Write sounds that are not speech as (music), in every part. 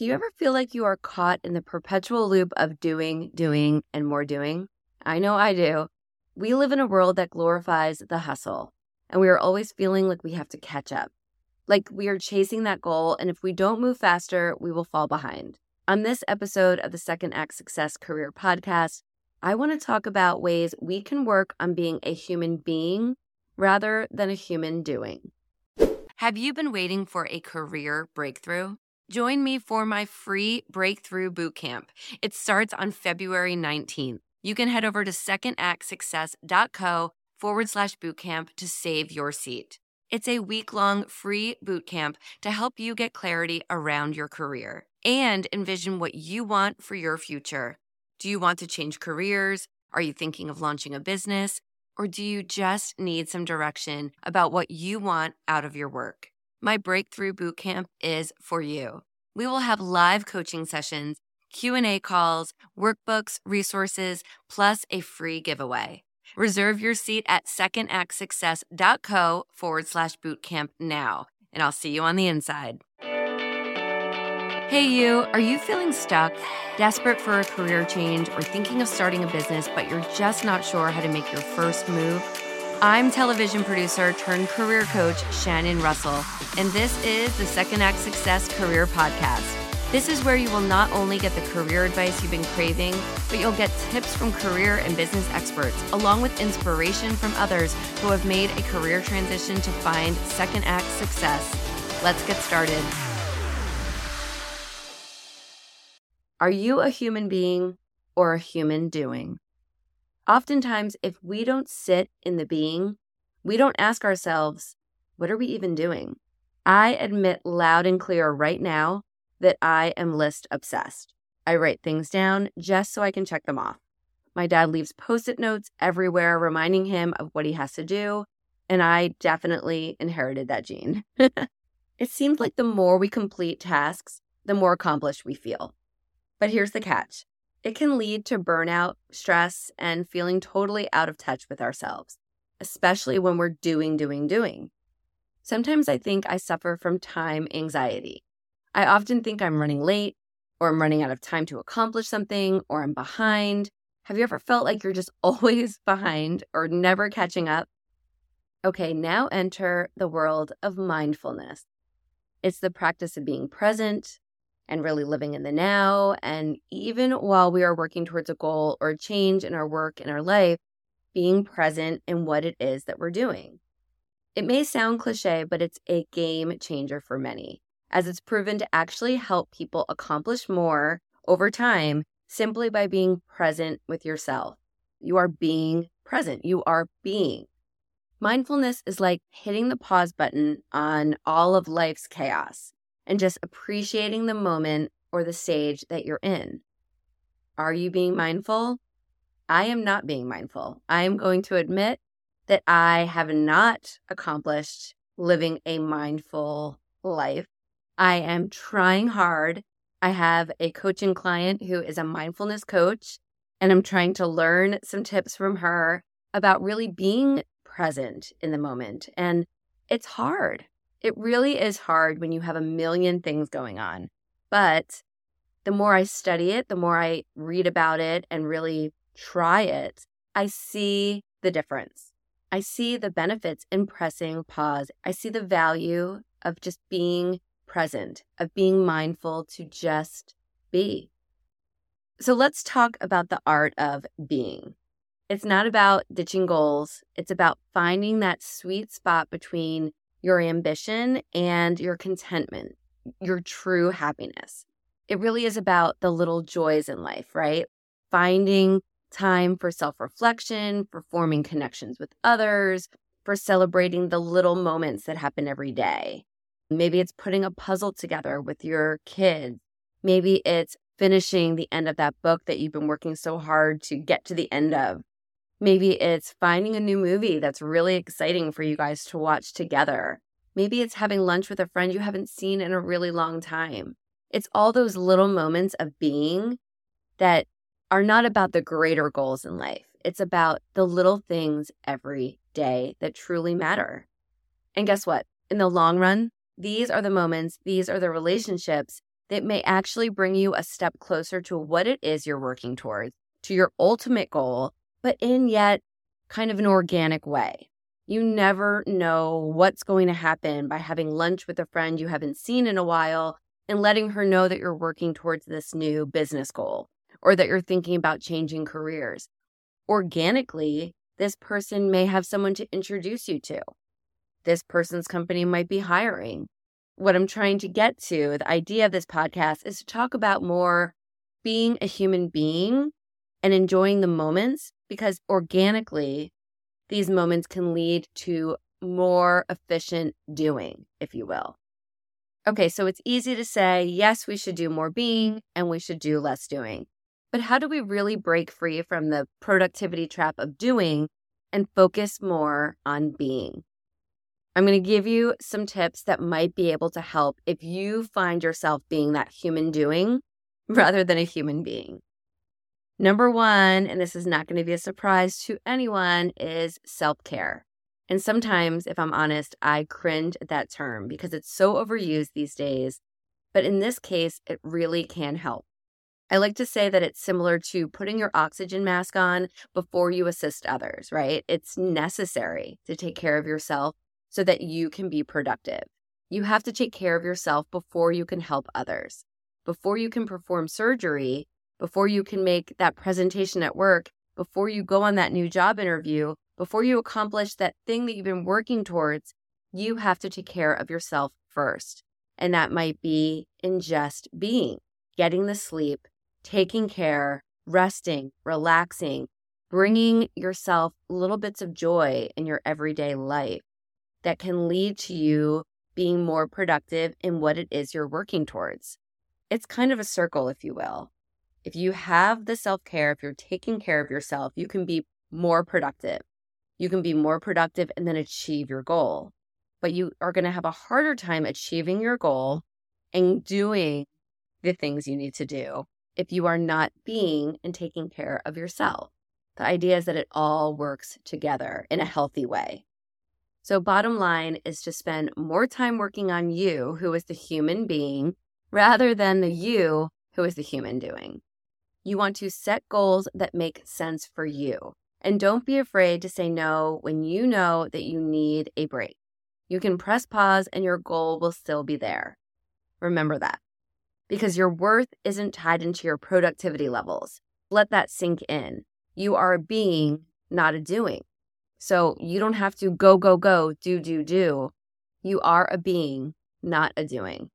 Do you ever feel like you are caught in the perpetual loop of doing, doing, and more doing? I know I do. We live in a world that glorifies the hustle, and we are always feeling like we have to catch up. Like we are chasing that goal, and if we don't move faster, we will fall behind. On this episode of the Second Act Success Career Podcast, I want to talk about ways we can work on being a human being rather than a human doing. Have you been waiting for a career breakthrough? Join me for my free breakthrough bootcamp. It starts on February 19th. You can head over to secondactsuccess.co forward slash bootcamp to save your seat. It's a week long free bootcamp to help you get clarity around your career and envision what you want for your future. Do you want to change careers? Are you thinking of launching a business? Or do you just need some direction about what you want out of your work? My Breakthrough Bootcamp is for you. We will have live coaching sessions, Q&A calls, workbooks, resources, plus a free giveaway. Reserve your seat at secondactsuccess.co forward slash bootcamp now, and I'll see you on the inside. Hey, you, are you feeling stuck, desperate for a career change, or thinking of starting a business, but you're just not sure how to make your first move? I'm television producer turned career coach Shannon Russell, and this is the Second Act Success Career Podcast. This is where you will not only get the career advice you've been craving, but you'll get tips from career and business experts, along with inspiration from others who have made a career transition to find second act success. Let's get started. Are you a human being or a human doing? Oftentimes, if we don't sit in the being, we don't ask ourselves, what are we even doing? I admit loud and clear right now that I am list obsessed. I write things down just so I can check them off. My dad leaves post it notes everywhere reminding him of what he has to do, and I definitely inherited that gene. (laughs) it seems like the more we complete tasks, the more accomplished we feel. But here's the catch it can lead to burnout, stress, and feeling totally out of touch with ourselves, especially when we're doing, doing, doing. Sometimes I think I suffer from time anxiety. I often think I'm running late, or I'm running out of time to accomplish something, or I'm behind. Have you ever felt like you're just (laughs) always behind or never catching up? Okay, now enter the world of mindfulness. It's the practice of being present, and really living in the now. And even while we are working towards a goal or a change in our work in our life, being present in what it is that we're doing. It may sound cliche, but it's a game changer for many, as it's proven to actually help people accomplish more over time simply by being present with yourself. You are being present, you are being. Mindfulness is like hitting the pause button on all of life's chaos and just appreciating the moment or the stage that you're in. Are you being mindful? I am not being mindful. I am going to admit that I have not accomplished living a mindful life. I am trying hard. I have a coaching client who is a mindfulness coach, and I'm trying to learn some tips from her about really being present in the moment. And it's hard. It really is hard when you have a million things going on. But the more I study it, the more I read about it and really try it, I see the difference. I see the benefits in pressing pause. I see the value of just being present, of being mindful to just be. So let's talk about the art of being. It's not about ditching goals, it's about finding that sweet spot between your ambition and your contentment, your true happiness. It really is about the little joys in life, right? Finding time for self reflection, for forming connections with others, for celebrating the little moments that happen every day. Maybe it's putting a puzzle together with your kids. Maybe it's finishing the end of that book that you've been working so hard to get to the end of. Maybe it's finding a new movie that's really exciting for you guys to watch together. Maybe it's having lunch with a friend you haven't seen in a really long time. It's all those little moments of being that are not about the greater goals in life. It's about the little things every day that truly matter. And guess what? In the long run, these are the moments, these are the relationships that may actually bring you a step closer to what it is you're working towards, to your ultimate goal, but in yet kind of an organic way. You never know what's going to happen by having lunch with a friend you haven't seen in a while and letting her know that you're working towards this new business goal or that you're thinking about changing careers. Organically, this person may have someone to introduce you to. This person's company might be hiring. What I'm trying to get to, the idea of this podcast, is to talk about more being a human being and enjoying the moments because organically, these moments can lead to more efficient doing, if you will. Okay, so it's easy to say, yes, we should do more being and we should do less doing. But how do we really break free from the productivity trap of doing and focus more on being? I'm going to give you some tips that might be able to help if you find yourself being that human doing (laughs) rather than a human being. Number one, and this is not going to be a surprise to anyone, is self care. And sometimes, if I'm honest, I cringe at that term because it's so overused these days. But in this case, it really can help. I like to say that it's similar to putting your oxygen mask on before you assist others, right? It's necessary to take care of yourself so that you can be productive. You have to take care of yourself before you can help others. Before you can perform surgery, before you can make that presentation at work, before you go on that new job interview, before you accomplish that thing that you've been working towards, you have to take care of yourself first. And that might be in just being, getting the sleep, taking care, resting, relaxing, bringing yourself little bits of joy in your everyday life that can lead to you being more productive in what it is you're working towards. It's kind of a circle, if you will. If you have the self care, if you're taking care of yourself, you can be more productive. You can be more productive and then achieve your goal. But you are going to have a harder time achieving your goal and doing the things you need to do if you are not being and taking care of yourself. The idea is that it all works together in a healthy way. So, bottom line is to spend more time working on you, who is the human being, rather than the you, who is the human doing. You want to set goals that make sense for you. And don't be afraid to say no when you know that you need a break. You can press pause and your goal will still be there. Remember that because your worth isn't tied into your productivity levels. Let that sink in. You are a being, not a doing. So you don't have to go, go, go, do, do, do. You are a being, not a doing.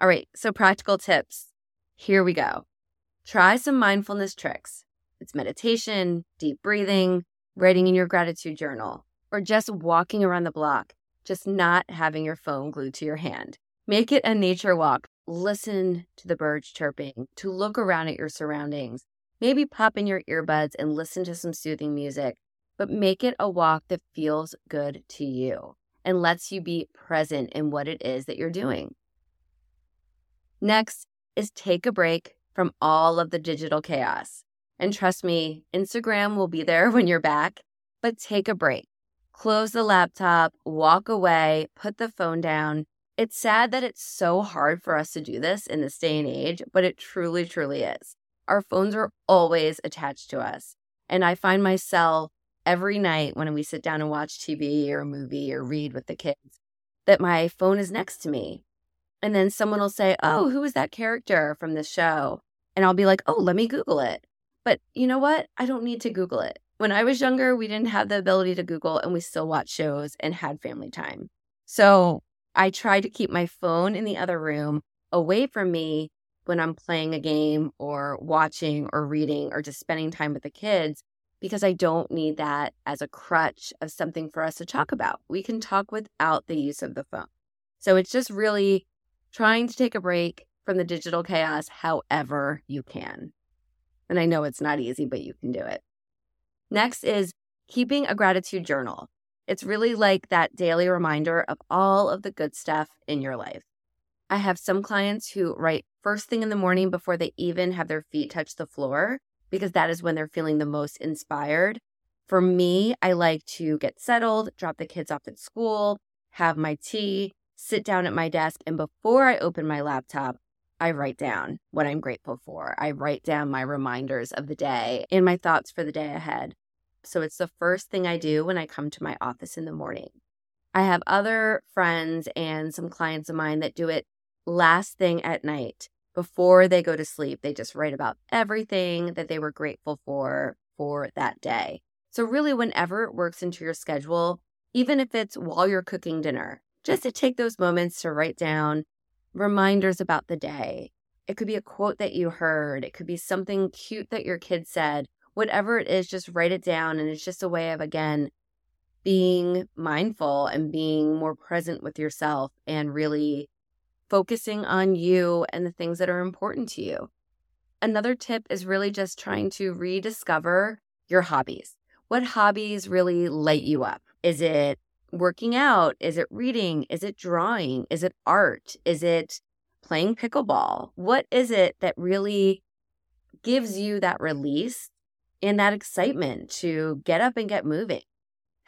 All right, so practical tips. Here we go. Try some mindfulness tricks. It's meditation, deep breathing, writing in your gratitude journal, or just walking around the block, just not having your phone glued to your hand. Make it a nature walk listen to the birds chirping, to look around at your surroundings. Maybe pop in your earbuds and listen to some soothing music, but make it a walk that feels good to you and lets you be present in what it is that you're doing. Next is take a break from all of the digital chaos. And trust me, Instagram will be there (laughs) when you're back, but take a break. Close the laptop, walk away, put the phone down, it's sad that it's so hard for us to do this in this day and age, but it truly, truly is. Our phones are always attached to us. And I find myself every night when we sit down and watch TV or a movie or read with the kids that my phone is next to me. And then someone will say, Oh, who is that character from this show? And I'll be like, Oh, let me Google it. But you know what? I don't need to Google it. When I was younger, we didn't have the ability to Google and we still watched shows and had family time. So I try to keep my phone in the other room away from me when I'm playing a game or watching or reading or just spending time with the kids because I don't need that as a crutch of something for us to talk about. We can talk without the use of the phone. So it's just really trying to take a break from the digital chaos however you can. And I know it's not easy, but you can do it. Next is keeping a gratitude journal. It's really like that daily reminder of all of the good stuff in your life. I have some clients who write first thing in the morning before they even have their feet touch the floor because that is when they're feeling the most inspired. For me, I like to get settled, drop the kids off at school, have my tea, sit down at my desk, and before I open my laptop, I write down what I'm grateful for. I write down my reminders of the day and my thoughts for the day ahead. So it's the first thing I do when I come to my office in the morning. I have other friends and some clients of mine that do it last thing at night before they go to sleep. They just write about everything that they were grateful for for that day. So, really, whenever it works into your schedule, even if it's while you're cooking dinner, just to take those moments to write down reminders about the day. It could be a quote that you heard, it could be something cute that your kid said. Whatever it is, just write it down. And it's just a way of, again, being mindful and being more present with yourself and really focusing on you and the things that are important to you. Another tip is really just trying to rediscover your hobbies. What hobbies really light you up? Is it working out? Is it reading? Is it drawing? Is it art? Is it playing pickleball? What is it that really gives you that release and that excitement to get up and get moving?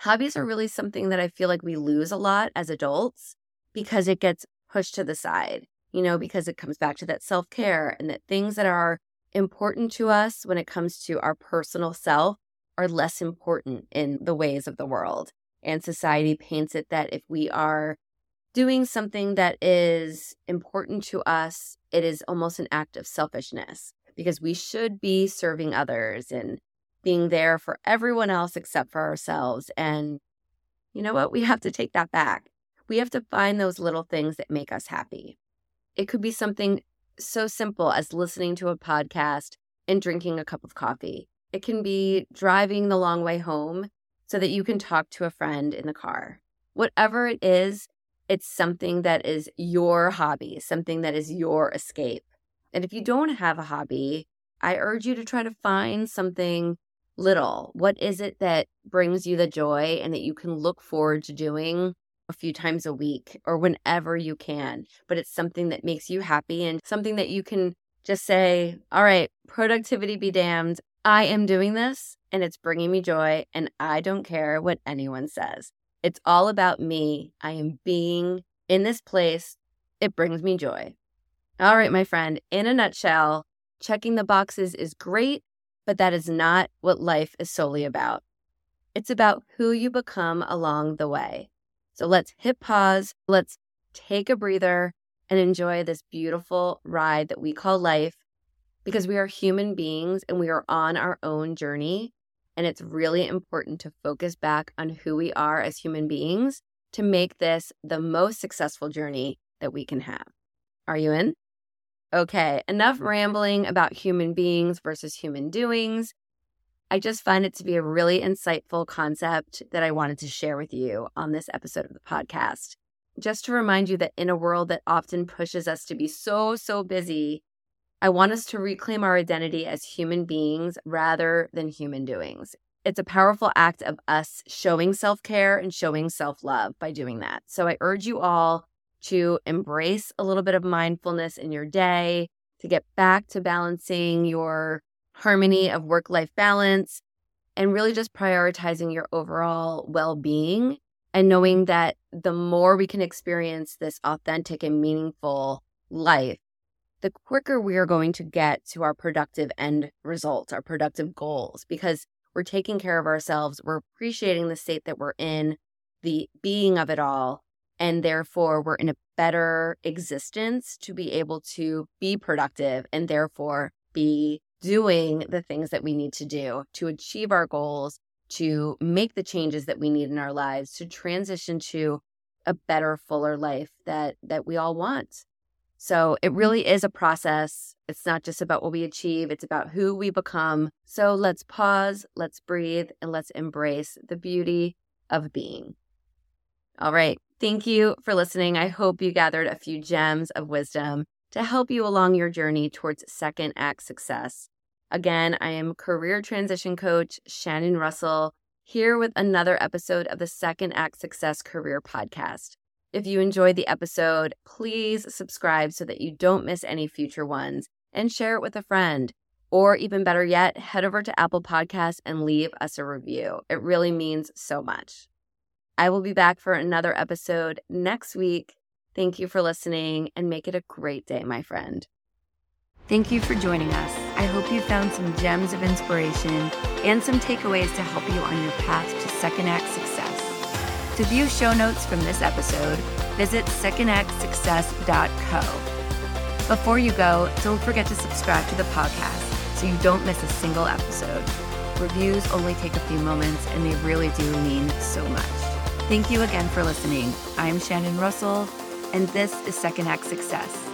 Hobbies are really something that I feel like we lose a lot as adults because it gets pushed to the side, you know, because it comes back to that self care and that things that are important to us when it comes to our personal self are less important in the ways of the world. And society paints it that if we are doing something that is important to us, it is almost an act of selfishness because we should be serving others and being there for everyone else except for ourselves. And you know what? We have to take that back. We have to find those little things that make us happy. It could be something so simple as listening to a podcast and drinking a cup of coffee. It can be driving the long way home so that you can talk to a friend in the car. Whatever it is, it's something that is your hobby, something that is your escape. And if you don't have a hobby, I urge you to try to find something little. What is it that brings you the joy and that you can look forward to doing a few times a week or whenever you can? But it's something that makes you happy and something that you can just say, all right, productivity be damned. I am doing this and it's bringing me joy, and I don't care what anyone says. It's all about me. I am being in this place. It brings me joy. All right, my friend, in a nutshell, checking the boxes is great, but that is not what life is solely about. It's about who you become along the way. So let's hit pause, let's take a breather, and enjoy this beautiful ride that we call life because we are human beings and we are on our own journey. And it's really important to focus back on who we are as human beings to make this the most successful journey that we can have. Are you in? Okay, enough mm-hmm. rambling about human beings versus human doings. I just find it to be a really insightful concept that I wanted to share with you on this episode of the podcast. Just to remind you that in a world that often pushes us to be so, so busy, I want us to reclaim our identity as human beings rather than human doings. It's a powerful act of us showing self care and showing self love by doing that. So I urge you all to embrace a little bit of mindfulness in your day, to get back to balancing your harmony of work life balance, and really just prioritizing your overall well being and knowing that the more we can experience this authentic and meaningful life, the quicker we are going to get to our productive end results, our productive goals, because we're taking care of ourselves, we're appreciating the state that we're in, the being of it all, and therefore we're in a better existence to be able to be productive and therefore be doing the things that we need to do to achieve our goals, to make the changes that we need in our lives, to transition to a better, fuller life that that we all want. So it mm-hmm. really is a process. It's not just about what we achieve, it's about who we become. So let's pause, let's breathe, and let's embrace the beauty of being. All right. Thank you for listening. I hope you gathered a few gems of wisdom to help you along your journey towards second act success. Again, I am career transition coach Shannon Russell here with another episode of the Second Act Success Career Podcast. If you enjoyed the episode, please subscribe so that you don't miss any future ones and share it with a friend. Or even better yet, head over to Apple Podcasts and leave us a review. It really means so much. I will be back for another episode next week. Thank you for listening and make it a great day, my friend. Thank you for joining us. I hope you found some gems of inspiration and some takeaways to help you on your path to second act success. To view show notes from this episode, visit secondactsuccess.co. Before you go, don't forget to subscribe to the podcast so you don't miss a single episode. Reviews only take a few moments and they really do mean so much. Thank you again for listening. I'm Shannon Russell, and this is Second Act Success.